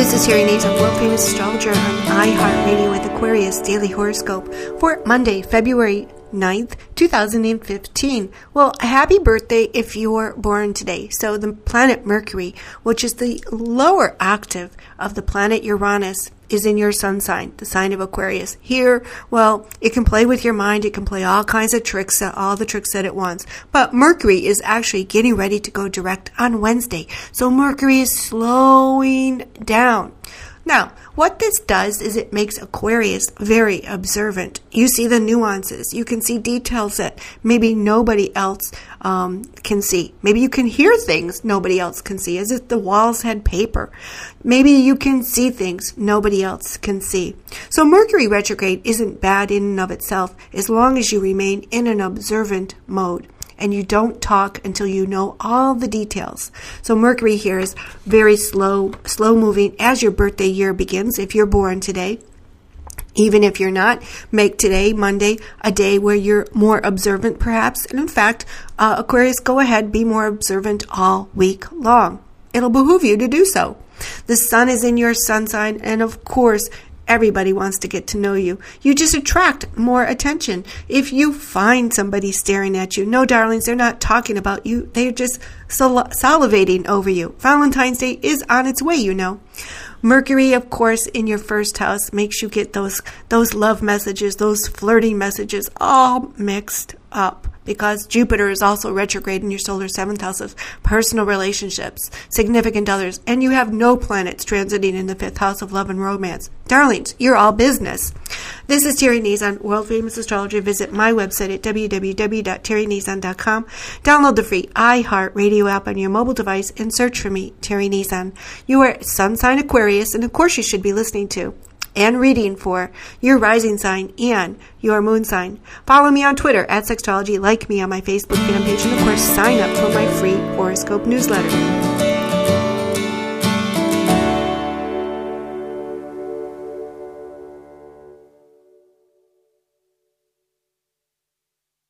This is Terry Nazon, a world famous astrologer on iHeartRadio with Aquarius Daily Horoscope for Monday, February 9th, 2015. Well, happy birthday if you're born today. So the planet Mercury, which is the lower octave of the planet Uranus, is in your sun sign, the sign of Aquarius. Here, well, it can play with your mind. It can play all kinds of tricks, uh, all the tricks that it wants. But Mercury is actually getting ready to go direct on Wednesday. So Mercury is slowing down. Now, what this does is it makes Aquarius very observant. You see the nuances. You can see details that maybe nobody else um, can see. Maybe you can hear things nobody else can see, as if the walls had paper. Maybe you can see things nobody else can see. So Mercury retrograde isn't bad in and of itself as long as you remain in an observant mode and you don't talk until you know all the details. So Mercury here is very slow, slow moving as your birthday year begins if you're born today. Even if you're not, make today, Monday, a day where you're more observant, perhaps. And in fact, uh, Aquarius, go ahead, be more observant all week long. It'll behoove you to do so. The sun is in your sun sign, and of course, Everybody wants to get to know you. You just attract more attention. If you find somebody staring at you, no, darlings, they're not talking about you. They're just sal- salivating over you. Valentine's Day is on its way, you know. Mercury, of course, in your first house makes you get those those love messages, those flirting messages all mixed up because Jupiter is also retrograde in your solar seventh house of personal relationships, significant others, and you have no planets transiting in the fifth house of love and romance. Darlings, you're all business. This is Terry Nazon, world famous astrologer. Visit my website at www.terrynazon.com. Download the free iHeart Radio app on your mobile device and search for me, Terry Nazon. You are Sun Sign Aquarius, and of course you should be listening to and reading for your rising sign and your moon sign. Follow me on Twitter at Sexstrology, like me on my Facebook fan page, and of course, sign up for my free horoscope newsletter.